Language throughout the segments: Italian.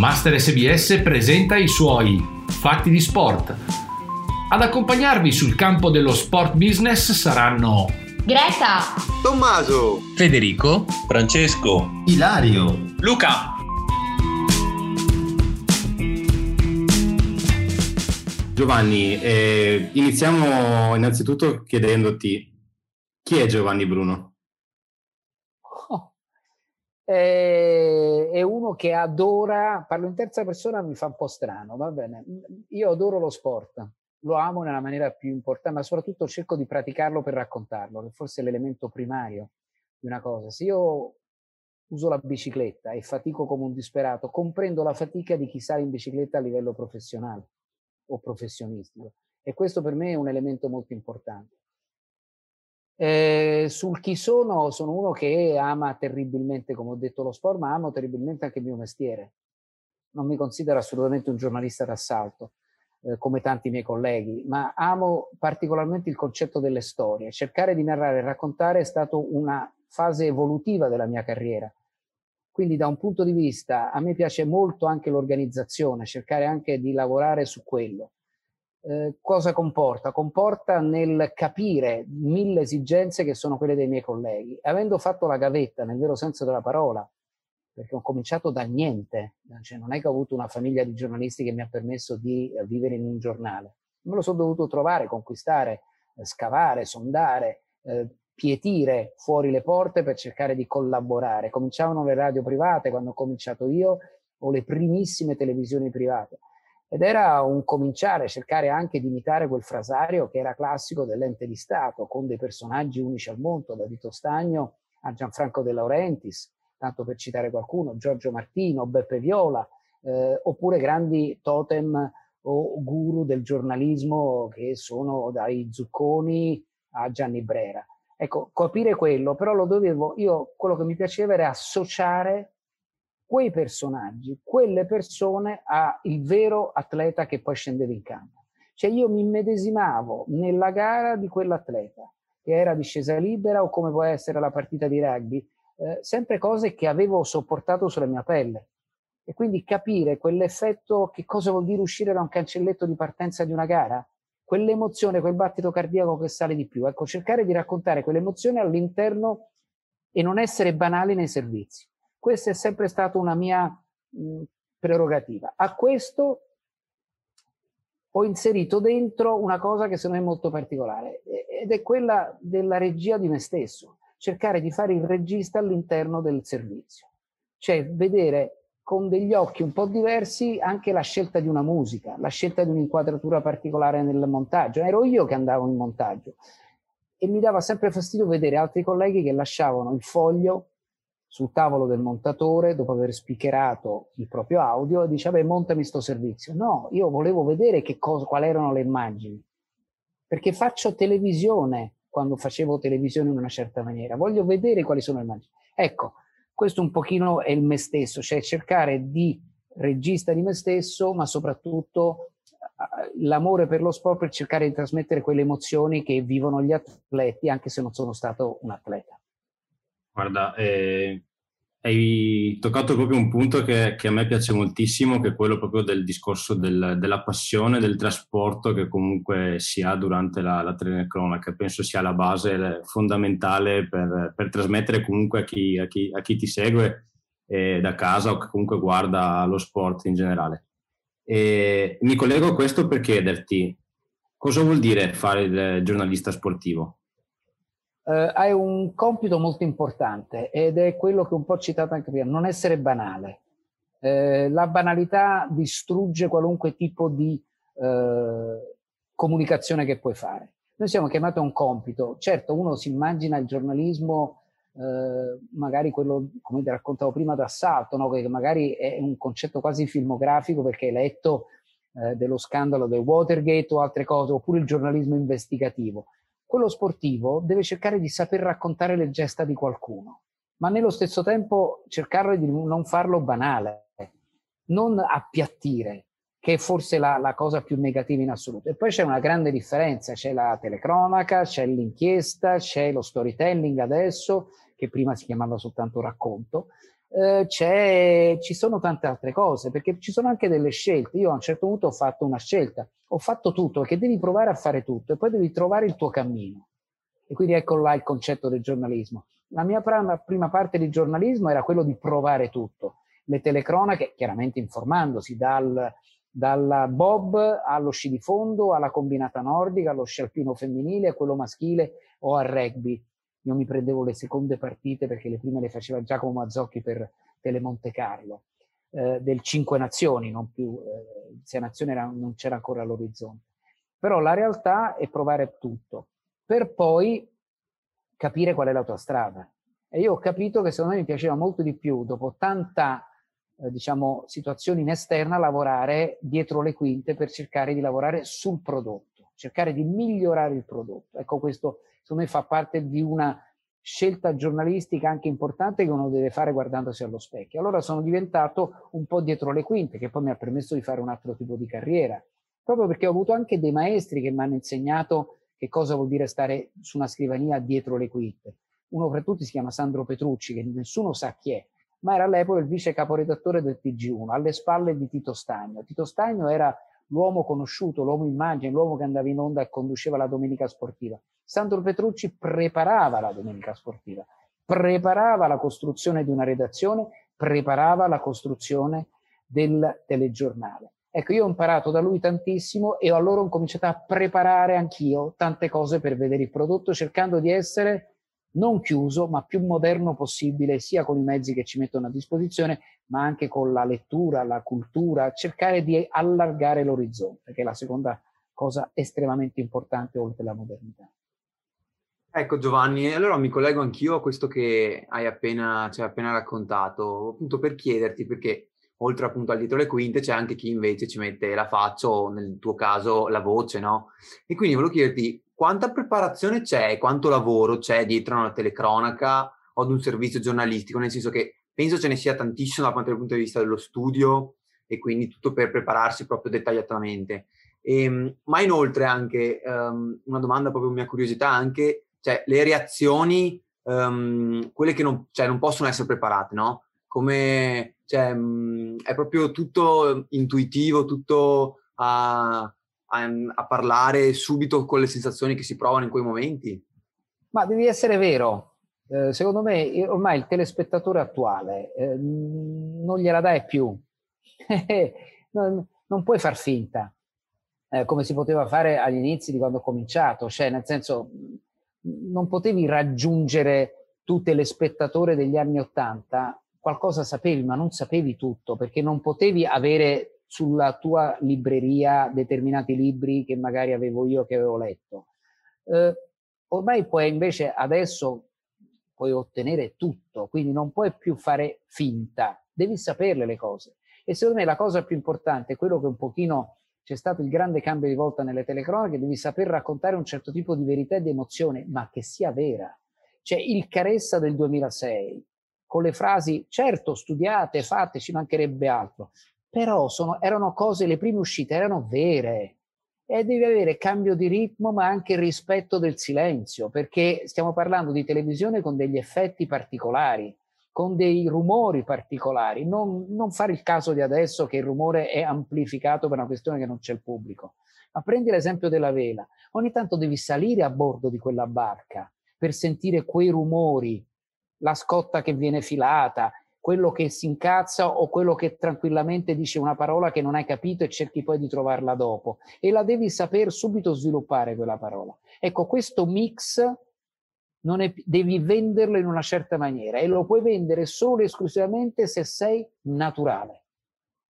Master SBS presenta i suoi Fatti di Sport. Ad accompagnarvi sul campo dello sport business saranno Greta, Tommaso, Federico, Francesco, Ilario, Luca. Giovanni, eh, iniziamo innanzitutto chiedendoti chi è Giovanni Bruno? È, è uno che adora, parlo in terza persona, mi fa un po' strano, va bene. Io adoro lo sport, lo amo nella maniera più importante, ma soprattutto cerco di praticarlo per raccontarlo, che forse è l'elemento primario di una cosa. Se io uso la bicicletta e fatico come un disperato, comprendo la fatica di chi sale in bicicletta a livello professionale o professionistico. E questo per me è un elemento molto importante. Eh, sul chi sono, sono uno che ama terribilmente, come ho detto, lo sport, ma amo terribilmente anche il mio mestiere. Non mi considero assolutamente un giornalista d'assalto, eh, come tanti miei colleghi, ma amo particolarmente il concetto delle storie. Cercare di narrare e raccontare è stata una fase evolutiva della mia carriera. Quindi da un punto di vista, a me piace molto anche l'organizzazione, cercare anche di lavorare su quello. Eh, cosa comporta? Comporta nel capire mille esigenze che sono quelle dei miei colleghi. Avendo fatto la gavetta, nel vero senso della parola, perché ho cominciato da niente, cioè non è che ho avuto una famiglia di giornalisti che mi ha permesso di vivere in un giornale, me lo sono dovuto trovare, conquistare, eh, scavare, sondare, eh, pietire fuori le porte per cercare di collaborare. Cominciavano le radio private quando ho cominciato io o le primissime televisioni private. Ed era un cominciare, cercare anche di imitare quel frasario che era classico dell'ente di Stato, con dei personaggi unici al mondo, da Vito Stagno a Gianfranco De Laurentiis, tanto per citare qualcuno, Giorgio Martino, Beppe Viola, eh, oppure grandi totem o guru del giornalismo che sono dai Zucconi a Gianni Brera. Ecco, capire quello, però lo dovevo, io quello che mi piaceva era associare quei personaggi, quelle persone al vero atleta che poi scendeva in campo. Cioè io mi immedesimavo nella gara di quell'atleta, che era discesa libera o come può essere la partita di rugby, eh, sempre cose che avevo sopportato sulla mia pelle. E quindi capire quell'effetto, che cosa vuol dire uscire da un cancelletto di partenza di una gara, quell'emozione, quel battito cardiaco che sale di più. Ecco, cercare di raccontare quell'emozione all'interno e non essere banali nei servizi. Questa è sempre stata una mia mh, prerogativa. A questo ho inserito dentro una cosa che secondo me è molto particolare ed è quella della regia di me stesso, cercare di fare il regista all'interno del servizio, cioè vedere con degli occhi un po' diversi anche la scelta di una musica, la scelta di un'inquadratura particolare nel montaggio. Ero io che andavo in montaggio e mi dava sempre fastidio vedere altri colleghi che lasciavano il foglio sul tavolo del montatore dopo aver speakerato il proprio audio e diceva beh montami sto servizio. No, io volevo vedere che cosa, quali erano le immagini, perché faccio televisione quando facevo televisione in una certa maniera, voglio vedere quali sono le immagini. Ecco, questo un pochino è il me stesso, cioè cercare di regista di me stesso, ma soprattutto eh, l'amore per lo sport per cercare di trasmettere quelle emozioni che vivono gli atleti, anche se non sono stato un atleta. Guarda, eh, hai toccato proprio un punto che, che, a me piace moltissimo, che è quello proprio del discorso del, della passione, del trasporto che comunque si ha durante la, la telecronaca. Penso sia la base fondamentale per, per trasmettere comunque a chi, a chi, a chi ti segue eh, da casa o che comunque guarda lo sport in generale. E mi collego a questo per chiederti cosa vuol dire fare il giornalista sportivo? Eh, hai un compito molto importante ed è quello che un po' citato anche prima, non essere banale. Eh, la banalità distrugge qualunque tipo di eh, comunicazione che puoi fare. Noi siamo chiamati a un compito. Certo, uno si immagina il giornalismo, eh, magari quello, come ti raccontavo prima, d'assalto, no? che magari è un concetto quasi filmografico perché hai letto eh, dello scandalo del Watergate o altre cose, oppure il giornalismo investigativo quello sportivo deve cercare di saper raccontare le gesta di qualcuno, ma nello stesso tempo cercare di non farlo banale, non appiattire, che è forse la, la cosa più negativa in assoluto. E poi c'è una grande differenza, c'è la telecronaca, c'è l'inchiesta, c'è lo storytelling adesso, che prima si chiamava soltanto racconto, eh, ci sono tante altre cose, perché ci sono anche delle scelte. Io a un certo punto ho fatto una scelta, ho fatto tutto, perché devi provare a fare tutto e poi devi trovare il tuo cammino. E quindi ecco là il concetto del giornalismo. La mia prima, parte di giornalismo era quello di provare tutto. Le telecronache, chiaramente informandosi dal, dal bob allo sci di fondo, alla combinata nordica, allo sci alpino femminile, a quello maschile o al rugby io mi prendevo le seconde partite perché le prime le faceva Giacomo Mazzocchi per Telemonte Carlo, eh, del Cinque Nazioni, non più, eh, Sei Nazioni era, non c'era ancora all'orizzonte. Però la realtà è provare tutto, per poi capire qual è la tua strada. E io ho capito che secondo me mi piaceva molto di più, dopo tanta eh, diciamo, situazioni in esterna, lavorare dietro le quinte per cercare di lavorare sul prodotto, cercare di migliorare il prodotto. Ecco, questo secondo me fa parte di una scelta giornalistica anche importante che uno deve fare guardandosi allo specchio. Allora sono diventato un po' dietro le quinte, che poi mi ha permesso di fare un altro tipo di carriera, proprio perché ho avuto anche dei maestri che mi hanno insegnato che cosa vuol dire stare su una scrivania dietro le quinte. Uno fra tutti si chiama Sandro Petrucci, che nessuno sa chi è, ma era all'epoca il vice caporedattore del TG1, alle spalle di Tito Stagno. Tito Stagno era l'uomo conosciuto, l'uomo immagine, l'uomo che andava in onda e conduceva la domenica sportiva. Sandro Petrucci preparava la domenica sportiva, preparava la costruzione di una redazione, preparava la costruzione del telegiornale. Ecco, io ho imparato da lui tantissimo e allora ho cominciato a preparare anch'io tante cose per vedere il prodotto, cercando di essere non chiuso, ma più moderno possibile, sia con i mezzi che ci mettono a disposizione, ma anche con la lettura, la cultura, cercare di allargare l'orizzonte, che è la seconda cosa estremamente importante oltre la modernità. Ecco Giovanni, allora mi collego anch'io a questo che hai appena, ci hai appena raccontato, appunto per chiederti, perché oltre appunto al dietro le quinte c'è anche chi invece ci mette la faccia o nel tuo caso la voce, no? E quindi volevo chiederti quanta preparazione c'è, quanto lavoro c'è dietro una telecronaca o ad un servizio giornalistico, nel senso che penso ce ne sia tantissimo dal punto di vista dello studio e quindi tutto per prepararsi proprio dettagliatamente. E, ehm, ma inoltre anche um, una domanda proprio mia curiosità anche, cioè le reazioni, um, quelle che non, cioè, non possono essere preparate, no? Come, cioè, um, è proprio tutto intuitivo, tutto a a, a, parlare subito con le sensazioni che si provano in quei momenti? Ma devi essere vero. Eh, secondo me ormai il telespettatore attuale eh, non gliela dai più. non, non, puoi far finta, eh, come si poteva fare agli inizi di quando ho cominciato. Cioè, nel senso, non potevi raggiungere tu telespettatore degli anni Ottanta, qualcosa sapevi, ma non sapevi tutto, perché non potevi avere sulla tua libreria determinati libri che magari avevo io che avevo letto. Eh, ormai puoi invece adesso puoi ottenere tutto, quindi non puoi più fare finta, devi saperle le cose. E secondo me la cosa più importante quello che un pochino c'è stato il grande cambio di volta nelle telecronache, devi saper raccontare un certo tipo di verità e di emozione, ma che sia vera. Cioè il Caressa del 2006, con le frasi certo studiate, fatte, ci mancherebbe altro, però sono, erano cose, le prime uscite erano vere e devi avere cambio di ritmo ma anche rispetto del silenzio perché stiamo parlando di televisione con degli effetti particolari con dei rumori particolari. Non, non fare il caso di adesso che il rumore è amplificato per una questione che non c'è il pubblico ma prendi l'esempio della vela. Ogni tanto devi salire a bordo di quella barca per sentire quei rumori la scotta che viene filata, quello che si incazza o quello che tranquillamente dice una parola che non hai capito e cerchi poi di trovarla dopo e la devi saper subito sviluppare quella parola. Ecco, questo mix è, devi venderlo in una certa maniera e lo puoi vendere solo e esclusivamente se sei naturale,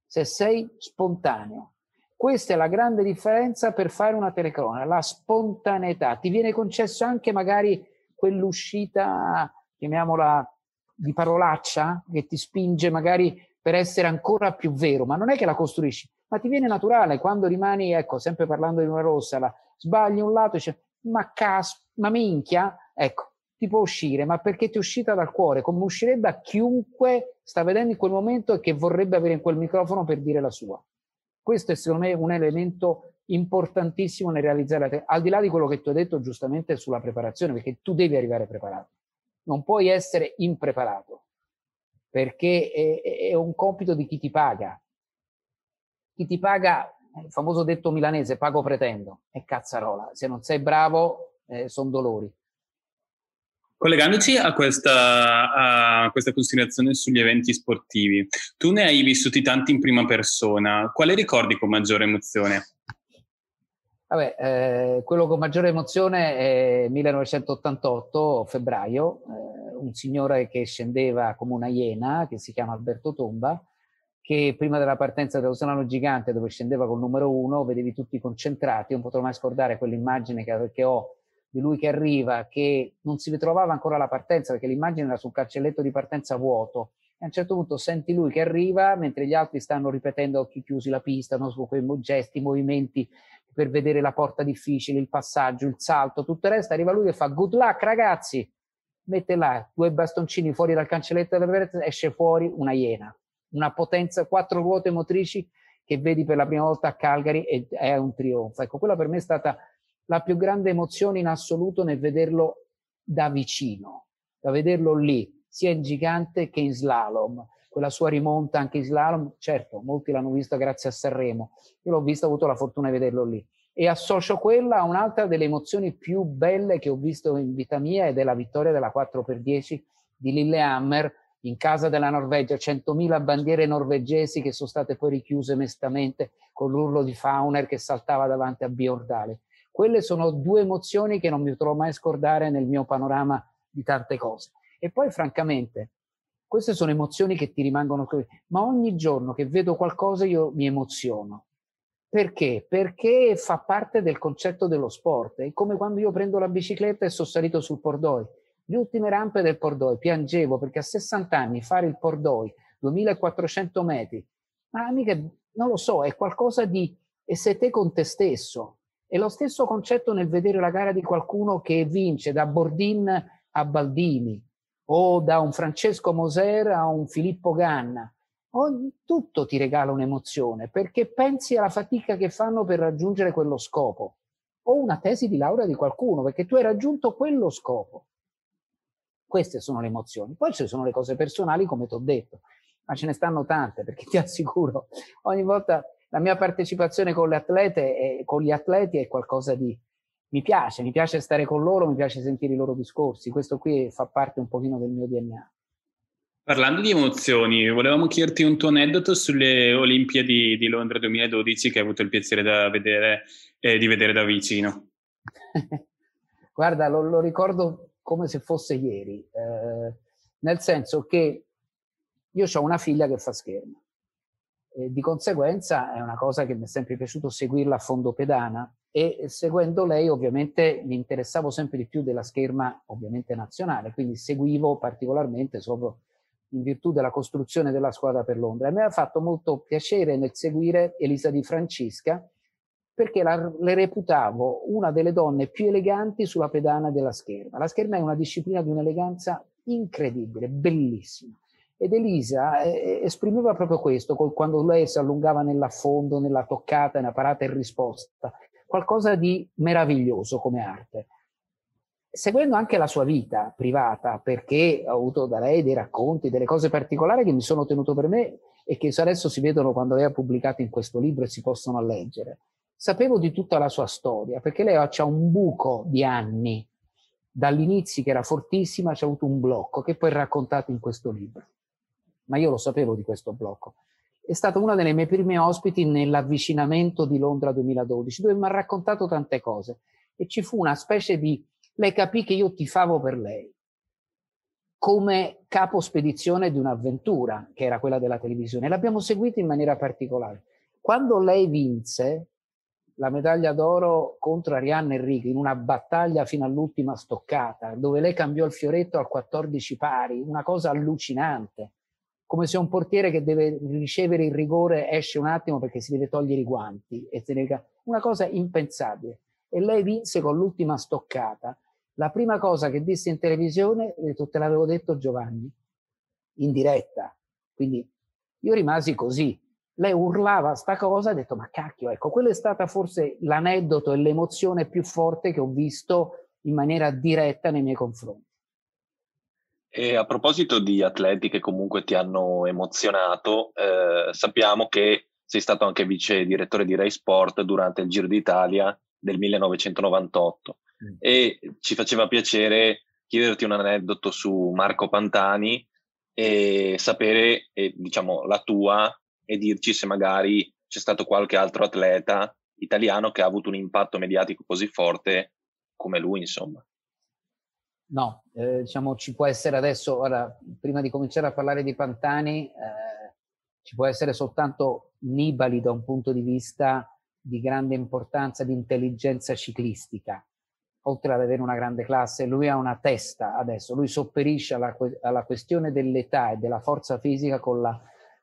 se sei spontaneo. Questa è la grande differenza per fare una telecronaca, la spontaneità. Ti viene concesso anche magari quell'uscita, chiamiamola di parolaccia che ti spinge magari per essere ancora più vero, ma non è che la costruisci, ma ti viene naturale quando rimani, ecco, sempre parlando di una rossa, la, sbagli un lato e dici, ma cas, ma minchia, ecco, ti può uscire, ma perché ti è uscita dal cuore, come uscirebbe a chiunque sta vedendo in quel momento e che vorrebbe avere in quel microfono per dire la sua. Questo è secondo me un elemento importantissimo nel realizzare la te- al di là di quello che tu hai detto giustamente sulla preparazione, perché tu devi arrivare preparato non puoi essere impreparato. perché è, è un compito di chi ti paga. Chi ti paga, il famoso detto milanese, pago pretendo, è cazzarola. Se non sei bravo, eh, sono dolori. Collegandoci a questa, a questa, considerazione sugli eventi sportivi, tu ne hai vissuti tanti in prima persona, quale ricordi con maggiore emozione? Vabbè, eh, quello con maggiore emozione è 1988, febbraio, eh, un signore che scendeva come una iena, che si chiama Alberto Tomba, che prima della partenza dell'Oceano Gigante, dove scendeva col numero uno, vedevi tutti concentrati, non potrò mai scordare quell'immagine che, che ho di lui che arriva, che non si ritrovava ancora la partenza, perché l'immagine era sul cancelletto di partenza vuoto, a un certo punto senti lui che arriva mentre gli altri stanno ripetendo a occhi chiusi la pista, no? su quei gesti, movimenti per vedere la porta difficile, il passaggio, il salto, tutto il resto, arriva lui e fa good luck ragazzi, mette là due bastoncini fuori dal cancelletto della partenza, esce fuori una iena, una potenza, quattro ruote motrici che vedi per la prima volta a Calgary e è un trionfo. Ecco, quella per me è stata la più grande emozione in assoluto nel vederlo da vicino, da vederlo lì, sia in gigante che in slalom. Quella sua rimonta anche in slalom, certo, molti l'hanno visto grazie a Sanremo. Io l'ho visto, ho avuto la fortuna di vederlo lì. E associo quella a un'altra delle emozioni più belle che ho visto in vita mia ed è la vittoria della 4x10 di Lillehammer in casa della Norvegia, 100.000 bandiere norvegesi che sono state poi richiuse mestamente con l'urlo di Fauner che saltava davanti a Biordale. Quelle sono due emozioni che non mi potrò mai scordare nel mio panorama di tante cose. E poi, francamente, queste sono emozioni che ti rimangono qui, ma ogni giorno che vedo qualcosa io mi emoziono. Perché? Perché fa parte del concetto dello sport. È come quando io prendo la bicicletta e sono salito sul Pordoi. Le ultime rampe del Pordoi piangevo perché a 60 anni fare il Pordoi, 2400 metri, ma mica, non lo so, è qualcosa di... e sei te con te stesso. È lo stesso concetto nel vedere la gara di qualcuno che vince da Bordin a Baldini, o da un Francesco Moser a un Filippo Ganna. Ogni, tutto ti regala un'emozione perché pensi alla fatica che fanno per raggiungere quello scopo o una tesi di laurea di qualcuno perché tu hai raggiunto quello scopo. Queste sono le emozioni. Poi ci sono le cose personali, come ti ho detto, ma ce ne stanno tante perché ti assicuro, ogni volta la mia partecipazione con le atlete e con gli atleti è qualcosa di, mi piace, mi piace stare con loro, mi piace sentire i loro discorsi, questo qui fa parte un pochino del mio DNA. Parlando di emozioni, volevamo chiederti un tuo aneddoto sulle Olimpiadi di Londra 2012 che hai avuto il piacere vedere, eh, di vedere da vicino. Guarda, lo, lo, ricordo come se fosse ieri, eh, nel senso che io ho una figlia che fa schermo. E di conseguenza è una cosa che mi è sempre piaciuto seguirla a fondo pedana e seguendo lei ovviamente mi interessavo sempre di più della scherma ovviamente nazionale, quindi seguivo particolarmente proprio in virtù della costruzione della squadra per Londra. E mi ha fatto molto piacere nel seguire Elisa Di Francisca perché la, le reputavo una delle donne più eleganti sulla pedana della scherma. La scherma è una disciplina di un'eleganza incredibile, bellissima. Ed Elisa eh, esprimeva proprio questo, quando lei si allungava nell'affondo, nella toccata, nella parata e risposta qualcosa di meraviglioso come arte. Seguendo anche la sua vita privata, perché ho avuto da lei dei racconti, delle cose particolari che mi sono tenuto per me e che adesso si vedono quando lei ha pubblicato in questo libro e si possono leggere. Sapevo di tutta la sua storia, perché lei ha un buco di anni, dall'inizio che era fortissima, c'è avuto un blocco che poi è raccontato in questo libro. Ma io lo sapevo di questo blocco è stata una delle mie prime ospiti nell'avvicinamento di Londra 2012, dove mi ha raccontato tante cose e ci fu una specie di... Lei capì che io tifavo per lei come capo spedizione di un'avventura, che era quella della televisione. L'abbiamo seguita in maniera particolare. Quando lei vinse la medaglia d'oro contro Arianna Enrico in una battaglia fino all'ultima stoccata, dove lei cambiò il fioretto al 14 pari, una cosa allucinante come se un portiere che deve ricevere il rigore esce un attimo perché si deve togliere i guanti. E una cosa impensabile. E lei vinse con l'ultima stoccata. La prima cosa che disse in televisione, te l'avevo detto Giovanni, in diretta. Quindi io rimasi così. Lei urlava sta cosa ha detto, ma cacchio, ecco, quella è stata forse l'aneddoto e l'emozione più forte che ho visto in maniera diretta nei miei confronti. E a proposito di atleti che comunque ti hanno emozionato, eh, sappiamo che sei stato anche vice direttore di Rai Sport durante il Giro d'Italia del 1998 mm. e ci faceva piacere chiederti un aneddoto su Marco Pantani e sapere eh, diciamo, la tua e dirci se magari c'è stato qualche altro atleta italiano che ha avuto un impatto mediatico così forte come lui, insomma. No, eh, diciamo ci può essere adesso, ora, prima di cominciare a parlare di Pantani, eh, ci può essere soltanto Nibali da un punto di vista di grande importanza di intelligenza ciclistica, oltre ad avere una grande classe, lui ha una testa adesso, lui sopperisce alla, alla questione dell'età e della forza fisica con la,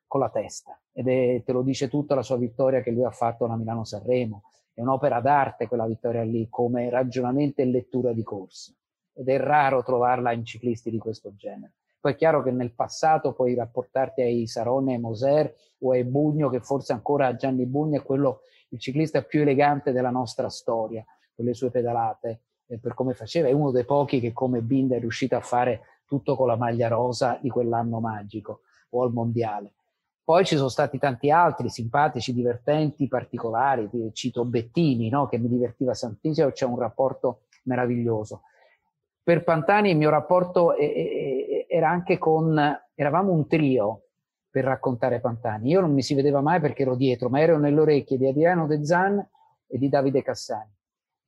con la testa. Ed è, te lo dice tutta la sua vittoria che lui ha fatto a Milano-Sanremo, è un'opera d'arte quella vittoria lì come ragionamento e lettura di corsa ed è raro trovarla in ciclisti di questo genere. Poi è chiaro che nel passato puoi rapportarti ai Sarone, ai Moser o ai Bugno, che forse ancora Gianni Bugno è quello, il ciclista più elegante della nostra storia, con le sue pedalate, per come faceva, è uno dei pochi che come Binder è riuscito a fare tutto con la maglia rosa di quell'anno magico o al mondiale. Poi ci sono stati tanti altri simpatici, divertenti, particolari, cito Bettini, no? che mi divertiva tantissimo, c'è un rapporto meraviglioso per Pantani il mio rapporto era anche con, eravamo un trio per raccontare Pantani. Io non mi si vedeva mai perché ero dietro, ma ero nelle orecchie di Adriano De Zan e di Davide Cassani.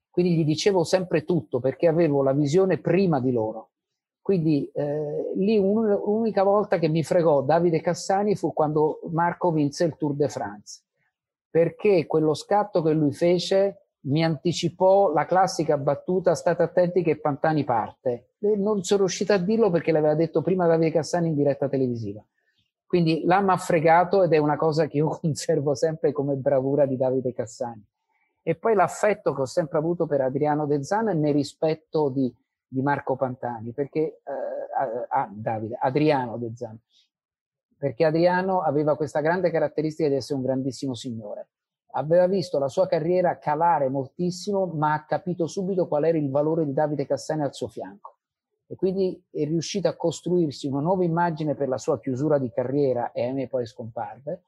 Quindi gli dicevo sempre tutto perché avevo la visione prima di loro. Quindi eh, lì un, l'unica volta che mi fregò Davide Cassani fu quando Marco vinse il Tour de France, perché quello scatto che lui fece mi anticipò la classica battuta state attenti che Pantani parte. E non sono riuscito a dirlo perché l'aveva detto prima Davide Cassani in diretta televisiva. Quindi l'ha fregato ed è una cosa che io conservo sempre come bravura di Davide Cassani. E poi l'affetto che ho sempre avuto per Adriano De Zan nel rispetto di, di Marco Pantani, perché eh, ah, Davide, Adriano De Zan, perché Adriano aveva questa grande caratteristica di essere un grandissimo signore aveva visto la sua carriera calare moltissimo, ma ha capito subito qual era il valore di Davide Cassani al suo fianco. E quindi è riuscito a costruirsi una nuova immagine per la sua chiusura di carriera, e a me poi scomparve,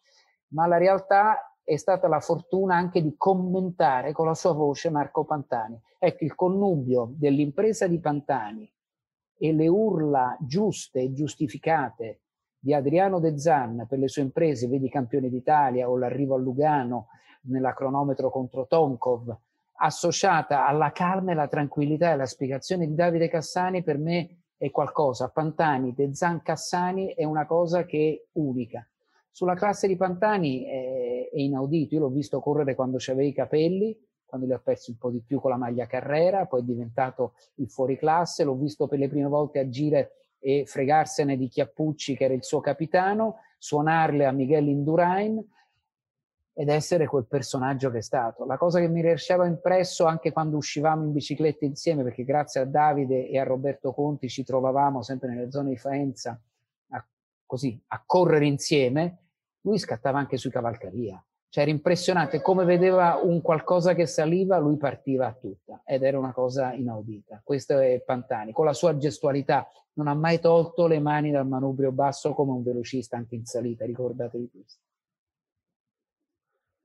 ma la realtà è stata la fortuna anche di commentare con la sua voce Marco Pantani. Ecco, il connubio dell'impresa di Pantani e le urla giuste e giustificate di Adriano De Zan per le sue imprese, vedi campione d'Italia o l'arrivo a Lugano, nella cronometro contro Tonkov, associata alla calma e alla tranquillità e alla spiegazione di Davide Cassani, per me è qualcosa. Pantani, De Zan Cassani è una cosa che è unica. Sulla classe di Pantani è, è inaudito, io l'ho visto correre quando aveva i capelli, quando li ha persi un po' di più con la maglia Carrera, poi è diventato il fuoriclasse, l'ho visto per le prime volte agire e fregarsene di Chiappucci che era il suo capitano, suonarle a Miguel Indurain, ed essere quel personaggio che è stato. La cosa che mi lasciava impresso anche quando uscivamo in bicicletta insieme, perché grazie a Davide e a Roberto Conti ci trovavamo sempre nelle zone di Faenza a, così, a correre insieme, lui scattava anche sui cavalcaria. Cioè era impressionante, come vedeva un qualcosa che saliva, lui partiva a tutta ed era una cosa inaudita. Questo è Pantani, con la sua gestualità, non ha mai tolto le mani dal manubrio basso come un velocista anche in salita, ricordatevi questo.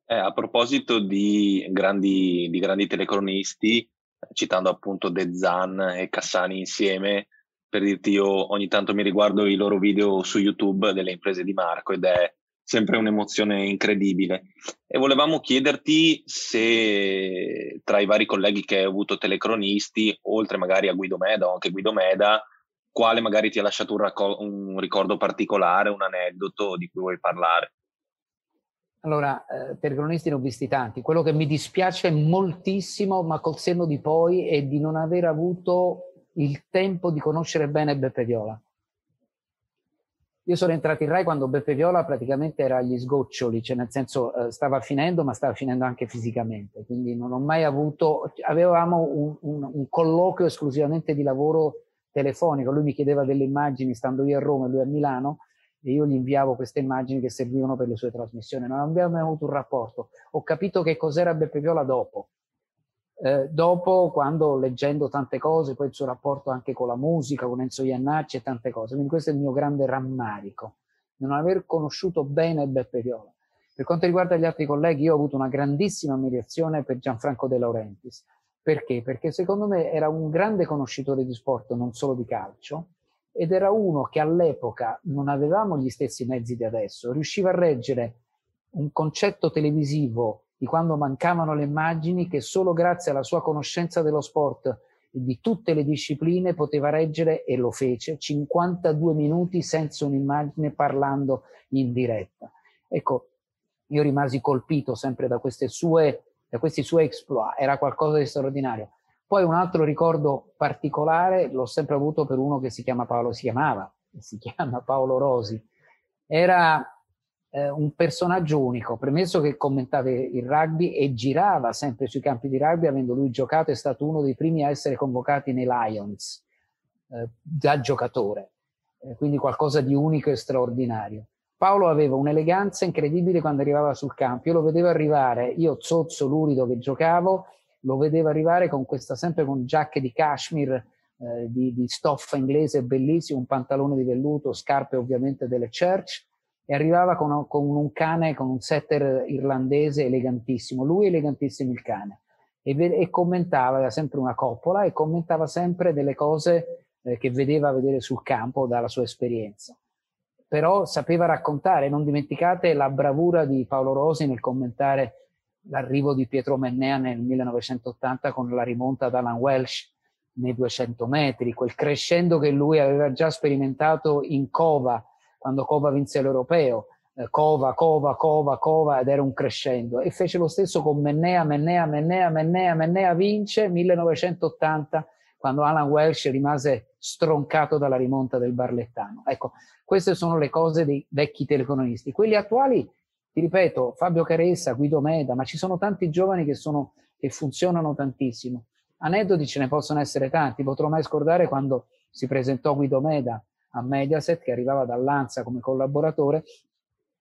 Eh, a proposito di grandi, di grandi telecronisti, citando appunto De Zan e Cassani insieme, per dirti io ogni tanto mi riguardo i loro video su YouTube delle imprese di Marco ed è sempre un'emozione incredibile. E volevamo chiederti se tra i vari colleghi che hai avuto telecronisti, oltre magari a Guido Meda o anche Guido Meda, quale magari ti ha lasciato un, racco- un ricordo particolare, un aneddoto di cui vuoi parlare? Allora, eh, telecronisti ne ho visti tanti. Quello che mi dispiace moltissimo, ma col senno di poi, è di non aver avuto il tempo di conoscere bene Beppe Viola. Io sono entrato in Rai quando Beppe Viola praticamente era agli sgoccioli, cioè nel senso eh, stava finendo, ma stava finendo anche fisicamente. Quindi non ho mai avuto, avevamo un, un, un colloquio esclusivamente di lavoro telefonico. Lui mi chiedeva delle immagini stando io a Roma e lui a Milano e io gli inviavo queste immagini che servivano per le sue trasmissioni. Non abbiamo mai avuto un rapporto. Ho capito che cos'era Beppe Viola dopo. Eh, dopo, quando leggendo tante cose, poi il suo rapporto anche con la musica, con Enzo Iannacci e tante cose. Quindi questo è il mio grande rammarico, non aver conosciuto bene Beppe Viola. Per quanto riguarda gli altri colleghi, io ho avuto una grandissima ammirazione per Gianfranco De Laurentiis. Perché? Perché secondo me era un grande conoscitore di sport, non solo di calcio, ed era uno che all'epoca non avevamo gli stessi mezzi di adesso, riusciva a reggere un concetto televisivo di quando mancavano le immagini che solo grazie alla sua conoscenza dello sport e di tutte le discipline poteva reggere e lo fece 52 minuti senza un'immagine parlando in diretta. Ecco, io rimasi colpito sempre da, sue, da questi suoi exploit, era qualcosa di straordinario. Poi un altro ricordo particolare l'ho sempre avuto per uno che si chiama Paolo, si chiamava, si chiama Paolo Rosi. Era eh, un personaggio unico, premesso che commentava il rugby e girava sempre sui campi di rugby, avendo lui giocato, è stato uno dei primi a essere convocati nei Lions eh, da giocatore, eh, quindi qualcosa di unico e straordinario. Paolo aveva un'eleganza incredibile quando arrivava sul campo, io lo vedevo arrivare, io zozzo lurido che giocavo, lo vedevo arrivare con questa sempre con giacche di cashmere eh, di, di stoffa inglese bellissimo, un pantalone di velluto, scarpe ovviamente delle church, e arrivava con, con, un cane, con un setter irlandese elegantissimo, lui elegantissimo il cane, e, e commentava, aveva sempre una coppola e commentava sempre delle cose eh, che vedeva vedere sul campo dalla sua esperienza. Però sapeva raccontare, non dimenticate la bravura di Paolo Rosi nel commentare l'arrivo di Pietro Mennea nel 1980 con la rimonta ad Alan Welsh nei 200 metri, quel crescendo che lui aveva già sperimentato in Cova quando Cova vinse l'europeo, eh, Cova, Cova, Cova, Cova ed era un crescendo e fece lo stesso con Mennea, Mennea, Mennea, Mennea, Mennea vince 1980 quando Alan Welsh rimase stroncato dalla rimonta del Barlettano. Ecco, queste sono le cose dei vecchi telecronisti. Quelli attuali, ti ripeto, Fabio Caressa, Guido Meda, ma ci sono tanti giovani che, sono, che funzionano tantissimo. Aneddoti ce ne possono essere tanti, potrò mai scordare quando si presentò Guido Meda a Mediaset che arrivava dall'ANSA come collaboratore.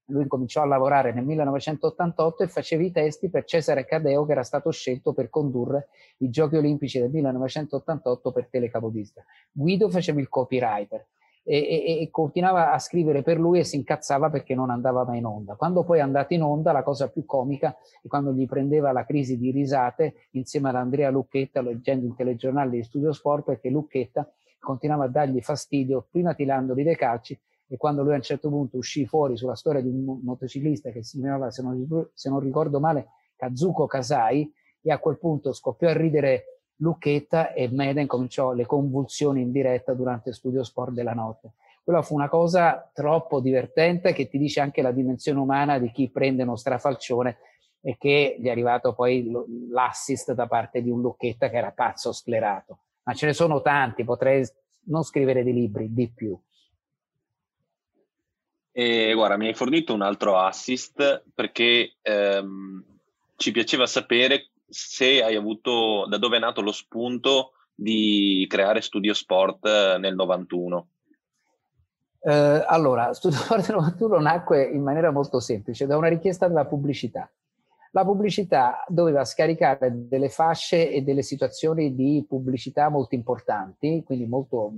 Lui cominciò a lavorare nel 1988 e faceva i testi per Cesare Cadeo che era stato scelto per condurre i Giochi Olimpici del 1988 per Telecapodista. Guido faceva il copywriter. E, e, e, continuava a scrivere per lui e si incazzava perché non andava mai in onda. Quando poi è andato in onda, la cosa più comica è quando gli prendeva la crisi di risate insieme ad Andrea Lucchetta, leggendo in telegiornale di Studio Sport, perché Lucchetta continuava a dargli fastidio, prima tilandoli dei calci e quando lui a un certo punto uscì fuori sulla storia di un motociclista che si chiamava, se non, se non ricordo male, Kazuko Kasai, e a quel punto scoppiò a ridere Lucchetta e Meden cominciò le convulsioni in diretta durante Studio Sport della notte. Quella fu una cosa troppo divertente che ti dice anche la dimensione umana di chi prende uno strafalcione e che gli è arrivato poi l'assist da parte di un Lucchetta che era pazzo sclerato ma ce ne sono tanti, potrei non scrivere dei libri, di più. E guarda, mi hai fornito un altro assist perché ehm, ci piaceva sapere se hai avuto, da dove è nato lo spunto di creare Studio Sport eh, nel 91. Eh, allora, Studio Sport nel 91 nacque in maniera molto semplice, da una richiesta della pubblicità la pubblicità doveva scaricare delle fasce e delle situazioni di pubblicità molto importanti, quindi molto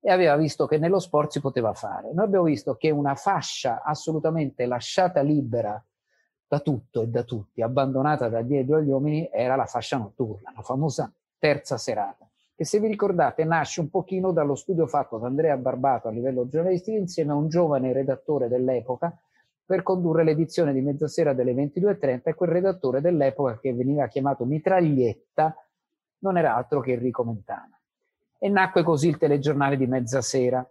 e aveva visto che nello sport si poteva fare. Noi abbiamo visto che una fascia assolutamente lasciata libera da tutto e da tutti, abbandonata da dietro agli uomini, era la fascia notturna, la famosa terza serata, che se vi ricordate nasce un pochino dallo studio fatto da Andrea Barbato a livello giornalistico insieme a un giovane redattore dell'epoca per condurre l'edizione di mezzasera delle 22.30 e quel redattore dell'epoca che veniva chiamato Mitraglietta non era altro che Enrico Mentana. E nacque così il telegiornale di mezzasera.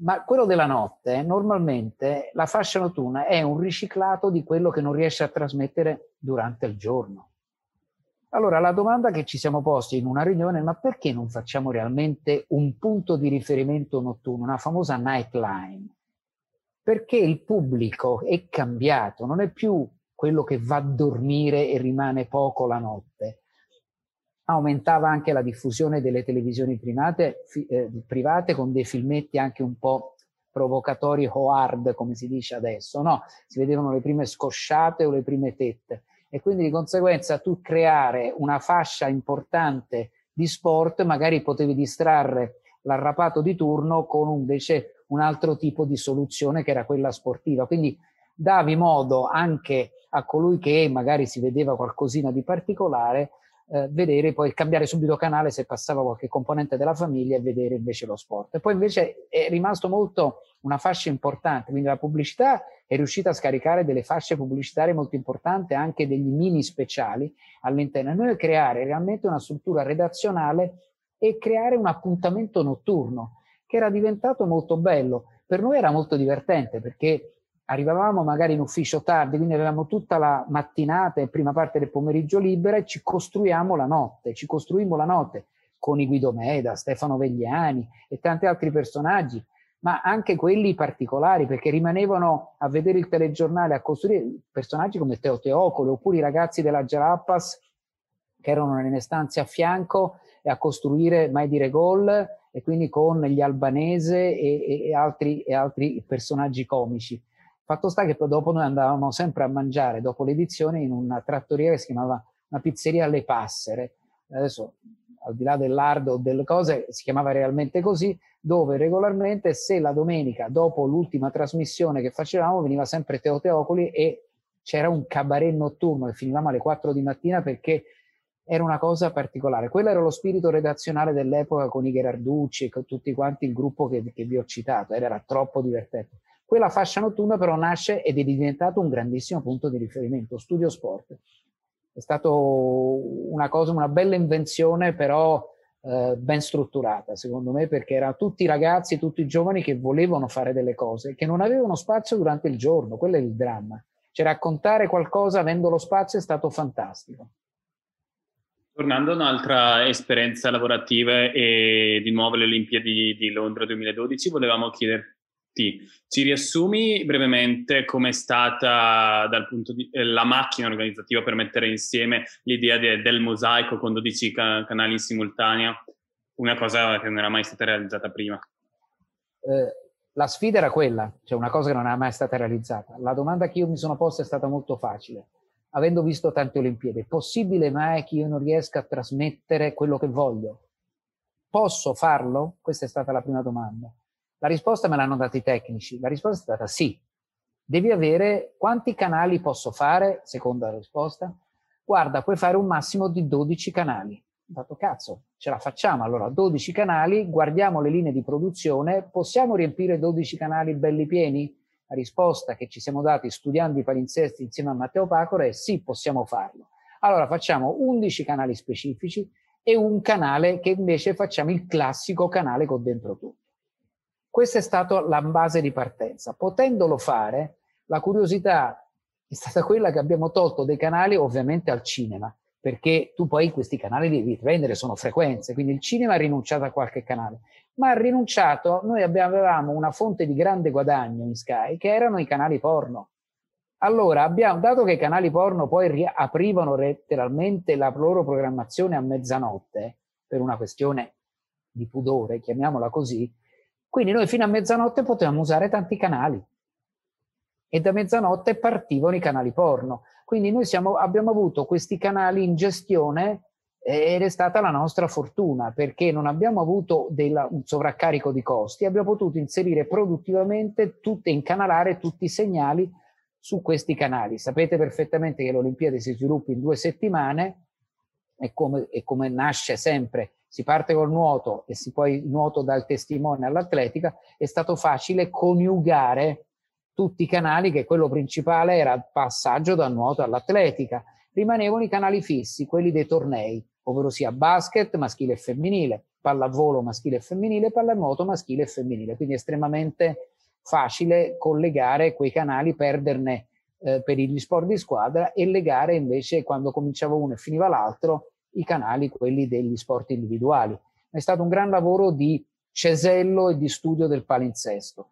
Ma quello della notte, normalmente la fascia notturna è un riciclato di quello che non riesce a trasmettere durante il giorno. Allora la domanda che ci siamo posti in una riunione è ma perché non facciamo realmente un punto di riferimento notturno, una famosa nightline? Perché il pubblico è cambiato, non è più quello che va a dormire e rimane poco la notte. Aumentava anche la diffusione delle televisioni private, eh, private con dei filmetti anche un po' provocatori o hard, come si dice adesso, no? Si vedevano le prime scosciate o le prime tette. e quindi di conseguenza tu creare una fascia importante di sport, magari potevi distrarre l'arrapato di turno con invece un altro tipo di soluzione che era quella sportiva. Quindi davi modo anche a colui che magari si vedeva qualcosina di particolare eh, vedere poi cambiare subito canale se passava qualche componente della famiglia e vedere invece lo sport. E poi invece è rimasto molto una fascia importante, quindi la pubblicità è riuscita a scaricare delle fasce pubblicitarie molto importanti, anche degli mini speciali all'interno. E noi creare realmente una struttura redazionale e creare un appuntamento notturno che era diventato molto bello. Per noi era molto divertente perché arrivavamo magari in ufficio tardi, quindi avevamo tutta la mattinata e prima parte del pomeriggio libera e ci costruiamo la notte, ci costruimmo la notte con i Guido Meda, Stefano Vegliani e tanti altri personaggi, ma anche quelli particolari, perché rimanevano a vedere il telegiornale, a costruire personaggi come Teo Teocolo, oppure i ragazzi della Jalapas che erano nelle stanze a fianco e a costruire Mai dire gol e quindi con gli albanese e, e, altri, e altri personaggi comici. Fatto sta che poi dopo noi andavamo sempre a mangiare dopo l'edizione in una trattoria che si chiamava una pizzeria alle Passere. Adesso, al di là dell'ardo o delle cose, si chiamava realmente così, dove regolarmente, se la domenica, dopo l'ultima trasmissione che facevamo, veniva sempre Teo Teocoli e c'era un cabaret notturno e finivamo alle 4 di mattina perché era una cosa particolare. Quello era lo spirito redazionale dell'epoca con i Gherarducci e con tutti quanti il gruppo che, che vi ho citato, era troppo divertente. Quella fascia notturna però nasce ed è diventato un grandissimo punto di riferimento, Studio Sport. È stata una cosa, una bella invenzione, però eh, ben strutturata, secondo me, perché erano tutti ragazzi, tutti i giovani che volevano fare delle cose, che non avevano spazio durante il giorno, quello è il dramma. Cioè raccontare qualcosa avendo lo spazio è stato fantastico. Tornando a un'altra esperienza lavorativa e di nuovo le Olimpiadi di Londra 2012, volevamo chiederti ci riassumi brevemente com'è stata dal punto di eh, la macchina organizzativa per mettere insieme l'idea de, del mosaico con 12 ca- canali in simultanea, una cosa che non era mai stata realizzata prima? Eh, la sfida era quella, cioè una cosa che non era mai stata realizzata. La domanda che io mi sono posta è stata molto facile. Avendo visto tante Olimpiadi, è possibile mai che io non riesca a trasmettere quello che voglio? Posso farlo? Questa è stata la prima domanda. La risposta me l'hanno data i tecnici. La risposta è stata sì. Devi avere quanti canali posso fare? Seconda risposta. Guarda, puoi fare un massimo di 12 canali. Ho detto, cazzo, ce la facciamo. Allora, 12 canali, guardiamo le linee di produzione, possiamo riempire 12 canali belli pieni? La risposta che ci siamo dati studiando i palinsesti insieme a Matteo Pacora è sì, possiamo farlo. Allora facciamo 11 canali specifici e un canale che invece facciamo il classico canale con dentro tutto. Questa è stata la base di partenza. Potendolo fare, la curiosità è stata quella che abbiamo tolto dei canali ovviamente al cinema, perché tu poi questi canali li devi prendere, sono frequenze, quindi il cinema ha rinunciato a qualche canale, ma ha rinunciato, noi avevamo una fonte di grande guadagno in Sky, che erano i canali porno. Allora, abbiamo, dato che i canali porno poi riaprivano letteralmente la loro programmazione a mezzanotte, per una questione di pudore, chiamiamola così, quindi noi fino a mezzanotte potevamo usare tanti canali e da mezzanotte partivano i canali porno. Quindi noi siamo, abbiamo avuto questi canali in gestione ed è stata la nostra fortuna perché non abbiamo avuto della, un sovraccarico di costi, abbiamo potuto inserire produttivamente tutte, incanalare tutti i segnali su questi canali. Sapete perfettamente che l'Olimpiade si sviluppa in due settimane e come, e come nasce sempre si parte col nuoto e si poi nuoto dal testimone all'atletica, è stato facile coniugare tutti i canali che quello principale era il passaggio dal nuoto all'atletica. Rimanevano i canali fissi, quelli dei tornei, ovvero sia basket maschile e femminile, pallavolo maschile e femminile, pallanuoto maschile e femminile. Quindi estremamente facile collegare quei canali, perderne eh, per gli sport di squadra e legare invece quando cominciava uno e finiva l'altro i canali, quelli degli sport individuali. È stato un gran lavoro di cesello e di studio del palinsesto.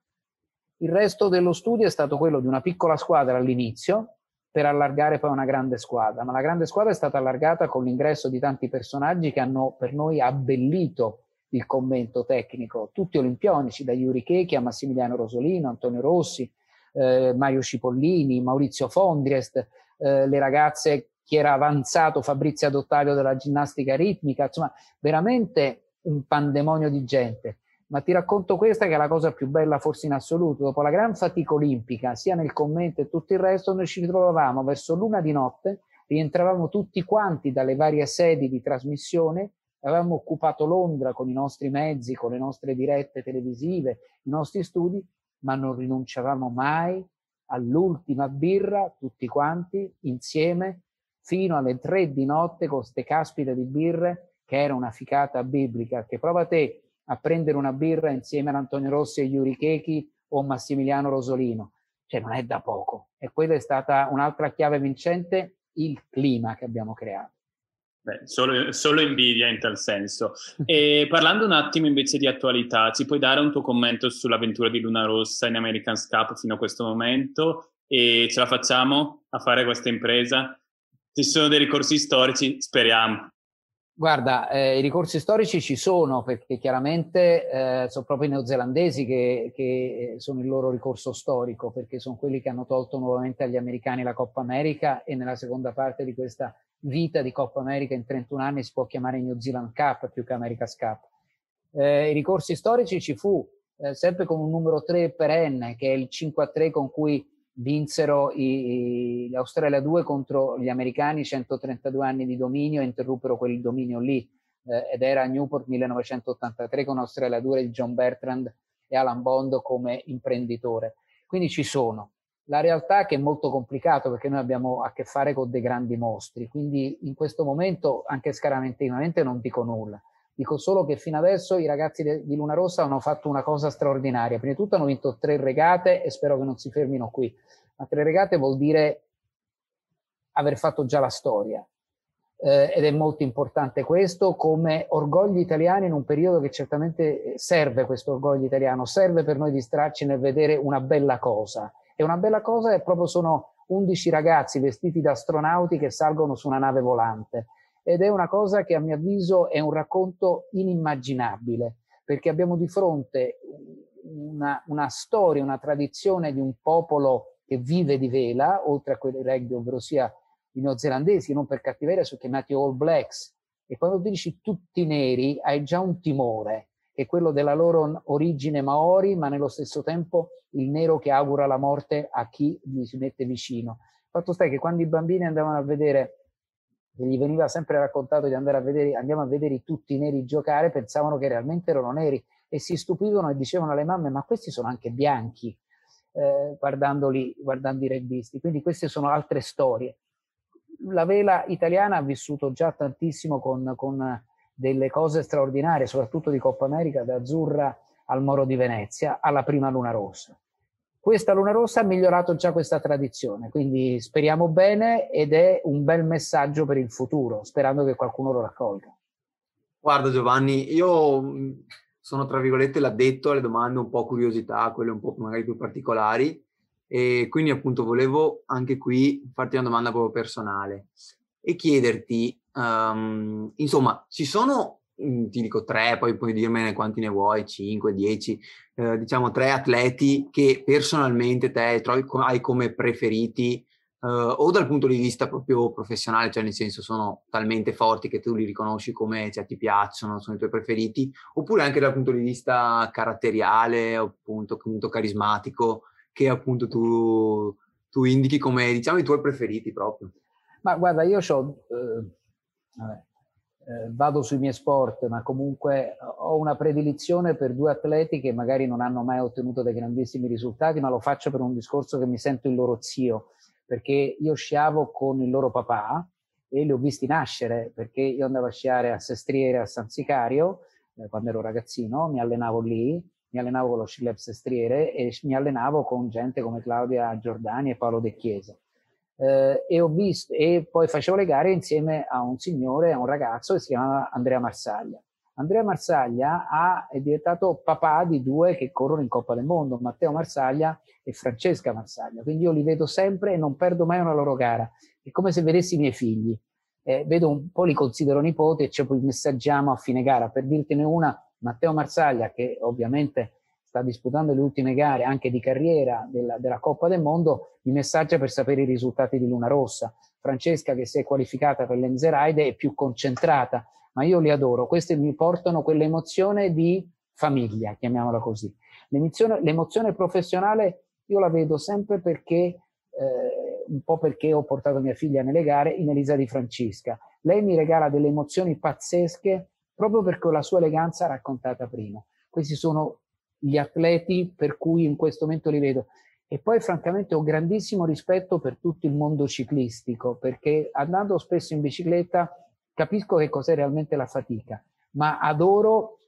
Il resto dello studio è stato quello di una piccola squadra all'inizio per allargare poi una grande squadra, ma la grande squadra è stata allargata con l'ingresso di tanti personaggi che hanno per noi abbellito il commento tecnico, tutti olimpionici, da Yuri Chechi a Massimiliano Rosolino, Antonio Rossi, eh, Mario Cipollini, Maurizio Fondriest, eh, le ragazze, chi era avanzato, Fabrizia Dottaglio della ginnastica ritmica, insomma, veramente un pandemonio di gente. Ma ti racconto questa che è la cosa più bella forse in assoluto. Dopo la gran fatica olimpica, sia nel commento e tutto il resto, noi ci ritrovavamo verso l'una di notte, rientravamo tutti quanti dalle varie sedi di trasmissione avevamo occupato Londra con i nostri mezzi, con le nostre dirette televisive, i nostri studi, ma non rinunciavamo mai all'ultima birra, tutti quanti, insieme, fino alle tre di notte con ste caspite di birre, che era una ficata biblica, che prova te a prendere una birra insieme ad Antonio Rossi e Yuri Chechi o Massimiliano Rosolino. Cioè non è da poco. E quella è stata un'altra chiave vincente, il clima che abbiamo creato. Beh, solo, solo, invidia in tal senso. E parlando un attimo invece di attualità, ci puoi dare un tuo commento sull'avventura di Luna Rossa in American Cup fino a questo momento? E ce la facciamo a fare questa impresa? Ci sono dei ricorsi storici? Speriamo. Guarda, eh, i ricorsi storici ci sono perché chiaramente eh, sono proprio i neozelandesi che, che, sono il loro ricorso storico perché sono quelli che hanno tolto nuovamente agli americani la Coppa America e nella seconda parte di questa vita di Coppa America in 31 anni si può chiamare New Zealand Cup più che America's Cup. Eh, I ricorsi storici ci fu eh, sempre con un numero 3 perenne, che è il 5 3 con cui vinsero i, i, l'Australia 2 contro gli americani, 132 anni di dominio, e interruppero quel dominio lì, eh, ed era Newport 1983 con Australia 2 di John Bertrand e Alan Bond come imprenditore. Quindi ci sono. La realtà è che è molto complicato perché noi abbiamo a che fare con dei grandi mostri, quindi in questo momento anche scaramentinamente non dico nulla. Dico solo che fino adesso i ragazzi de, di Luna Rossa hanno fatto una cosa straordinaria. Prima di tutto hanno vinto tre regate e spero che non si fermino qui. Ma tre regate vuol dire aver fatto già la storia. Eh, ed è molto importante questo come orgoglio italiano in un periodo che certamente serve questo orgoglio italiano, serve per noi distrarci nel vedere una bella cosa e una bella cosa è proprio sono 11 ragazzi vestiti da astronauti che salgono su una nave volante. Ed è una cosa che a mio avviso è un racconto inimmaginabile, perché abbiamo di fronte una, una storia, una tradizione di un popolo che vive di vela, oltre a quelli rugby, ovvero sia i neozelandesi, non per cattiveria, sono chiamati All Blacks. E quando dici tutti neri, hai già un timore, che è quello della loro origine maori, ma nello stesso tempo il nero che augura la morte a chi gli si mette vicino. Fatto sta che quando i bambini andavano a vedere, e gli veniva sempre raccontato di andare a vedere, andiamo a vedere tutti i neri giocare, pensavano che realmente erano neri e si stupivano e dicevano alle mamme, ma questi sono anche bianchi, eh, guardandoli, guardando i regbisti. Quindi queste sono altre storie. La vela italiana ha vissuto già tantissimo con, con delle cose straordinarie, soprattutto di Coppa America, da Azzurra al Moro di Venezia alla prima Luna Rossa. Questa Luna Rossa ha migliorato già questa tradizione, quindi speriamo bene ed è un bel messaggio per il futuro, sperando che qualcuno lo raccolga. Guarda Giovanni, io sono tra virgolette l'addetto alle domande un po' curiosità, quelle un po' magari più particolari, e quindi appunto volevo anche qui farti una domanda proprio personale e chiederti Um, insomma, ci sono, ti dico tre, poi puoi dirmene quanti ne vuoi, 5, 10, eh, diciamo tre atleti che personalmente te hai come preferiti eh, o dal punto di vista proprio professionale, cioè nel senso sono talmente forti che tu li riconosci come cioè, ti piacciono, sono i tuoi preferiti, oppure anche dal punto di vista caratteriale, appunto, appunto carismatico, che appunto tu, tu indichi come diciamo i tuoi preferiti proprio. Ma guarda, io ho eh, eh, vado sui miei sport, ma comunque ho una predilizione per due atleti che magari non hanno mai ottenuto dei grandissimi risultati, ma lo faccio per un discorso che mi sento il loro zio, perché io sciavo con il loro papà e li ho visti nascere, perché io andavo a sciare a Sestriere, a San Sicario, eh, quando ero ragazzino, mi allenavo lì, mi allenavo con lo Sci Sestriere e mi allenavo con gente come Claudia Giordani e Paolo De Chiesa eh, e, ho visto, e poi facevo le gare insieme a un signore, a un ragazzo che si chiamava Andrea Marsaglia. Andrea Marsaglia ha, è diventato papà di due che corrono in Coppa del Mondo, Matteo Marsaglia e Francesca Marsaglia. Quindi io li vedo sempre e non perdo mai una loro gara. È come se vedessi i miei figli. Eh, vedo un po', li considero nipoti e ci poi messaggiamo a fine gara. Per dirtene una, Matteo Marsaglia, che ovviamente sta disputando le ultime gare anche di carriera della, della Coppa del Mondo, mi messaggia per sapere i risultati di Luna Rossa. Francesca che si è qualificata per l'Enzeride è più concentrata, ma io li adoro. Queste mi portano quell'emozione di famiglia, chiamiamola così. L'emozione, l'emozione professionale io la vedo sempre perché, eh, un po' perché ho portato mia figlia nelle gare in Elisa di Francisca. Lei mi regala delle emozioni pazzesche proprio perché ho la sua eleganza raccontata prima. Questi sono gli atleti per cui in questo momento li vedo. E poi francamente ho grandissimo rispetto per tutto il mondo ciclistico, perché andando spesso in bicicletta capisco che cos'è realmente la fatica, ma adoro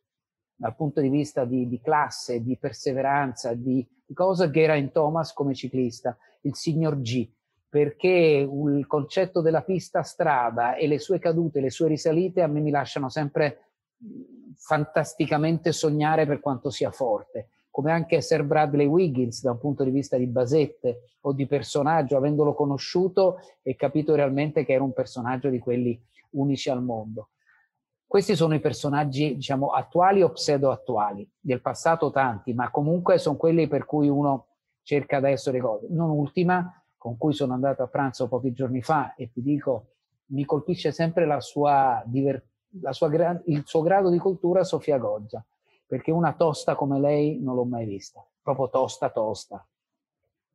dal punto di vista di, di classe, di perseveranza, di, di cosa Geraint Thomas come ciclista, il signor G, perché il concetto della pista strada e le sue cadute, le sue risalite a me mi lasciano sempre fantasticamente sognare per quanto sia forte, come anche Sir Bradley Wiggins da un punto di vista di basette o di personaggio, avendolo conosciuto e capito realmente che era un personaggio di quelli unici al mondo. Questi sono i personaggi, diciamo, attuali o pseudo-attuali, del passato tanti, ma comunque sono quelli per cui uno cerca adesso le cose. Non ultima, con cui sono andato a pranzo pochi giorni fa e ti dico, mi colpisce sempre la sua diver- la sua, il suo grado di cultura Sofia Goggia, perché una tosta come lei non l'ho mai vista, proprio tosta tosta.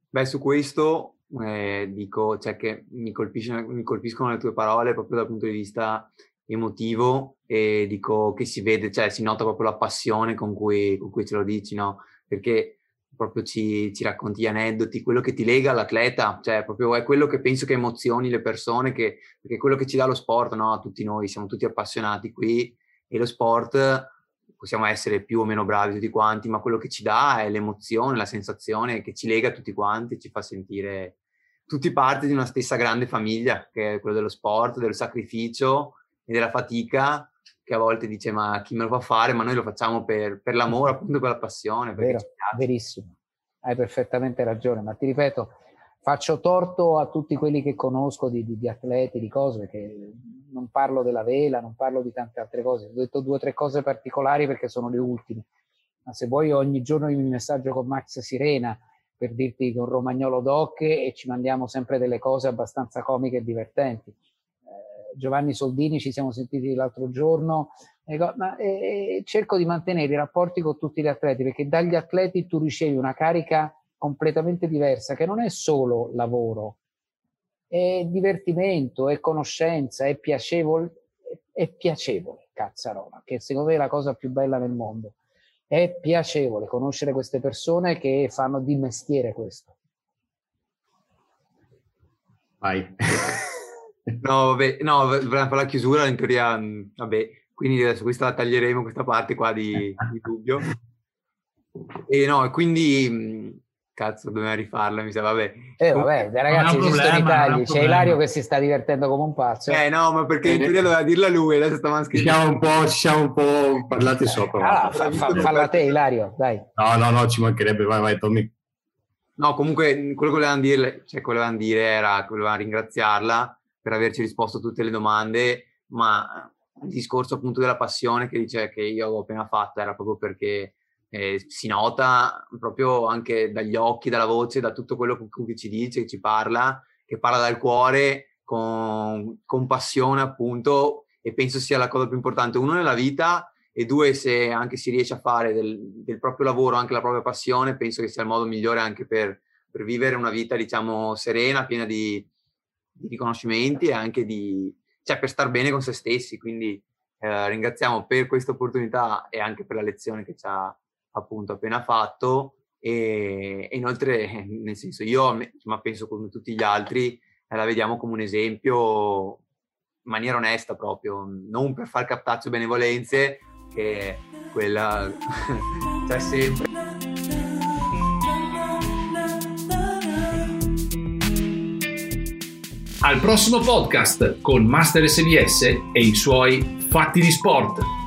Beh, su questo eh, dico, cioè che mi, mi colpiscono le tue parole proprio dal punto di vista emotivo e dico che si vede, cioè si nota proprio la passione con cui, con cui ce lo dici, no? Perché proprio ci, ci, racconti gli aneddoti, quello che ti lega all'atleta, cioè proprio è quello che penso che emozioni le persone, che, perché è quello che ci dà lo sport, no? Tutti noi siamo tutti appassionati qui e lo sport possiamo essere più o meno bravi tutti quanti, ma quello che ci dà è l'emozione, la sensazione che ci lega tutti quanti, ci fa sentire tutti parte di una stessa grande famiglia, che è quello dello sport, del sacrificio e della fatica che a volte dice ma chi me lo fa fare, ma noi lo facciamo per, per l'amore, appunto per la passione. Vero, verissimo, hai perfettamente ragione, ma ti ripeto, faccio torto a tutti quelli che conosco di, di, di atleti, di cose, perché non parlo della vela, non parlo di tante altre cose, ho detto due o tre cose particolari perché sono le ultime, ma se vuoi ogni giorno io mi messaggio con Max Sirena per dirti con Romagnolo Doc e ci mandiamo sempre delle cose abbastanza comiche e divertenti Giovanni Soldini ci siamo sentiti l'altro giorno, ma, eh, cerco di mantenere i rapporti con tutti gli atleti perché dagli atleti tu ricevi una carica completamente diversa che non è solo lavoro, è divertimento, è conoscenza, è piacevole, è piacevole, cazzarola, che secondo me è la cosa più bella nel mondo. È piacevole conoscere queste persone che fanno di mestiere questo. Vai. No, vabbè, no, per la chiusura in teoria, vabbè, quindi adesso questa la taglieremo, questa parte qua di, di dubbio. E no, quindi, cazzo, dobbiamo rifarla, mi sa, vabbè. Eh, vabbè, ragazzi, esistono i tagli, c'è Ilario che si sta divertendo come un pazzo. Eh, no, ma perché in teoria doveva dirla lui, adesso stavamo scrivendo. Ci siamo un po', ci siamo un po' parlati sopra. Ah, fa, fa, falla te, Ilario, dai. No, no, no, ci mancherebbe, vai, vai, Tommy. No, comunque, quello che volevamo dire, cioè, volevamo dire era che volevamo ringraziarla per averci risposto a tutte le domande, ma il discorso appunto della passione che dice che io ho appena fatto era proprio perché eh, si nota proprio anche dagli occhi, dalla voce, da tutto quello con cui ci dice, che ci parla, che parla dal cuore con, con passione appunto e penso sia la cosa più importante, uno nella vita e due se anche si riesce a fare del, del proprio lavoro anche la propria passione, penso che sia il modo migliore anche per, per vivere una vita diciamo serena, piena di, di riconoscimenti e anche di, cioè per star bene con se stessi. Quindi eh, ringraziamo per questa opportunità e anche per la lezione che ci ha appunto appena fatto. E, e inoltre, nel senso, io, ma penso come tutti gli altri, eh, la vediamo come un esempio in maniera onesta proprio, non per far captaccio benevolenze, che quella c'è sempre. Al prossimo podcast con Master SBS e i suoi fatti di sport.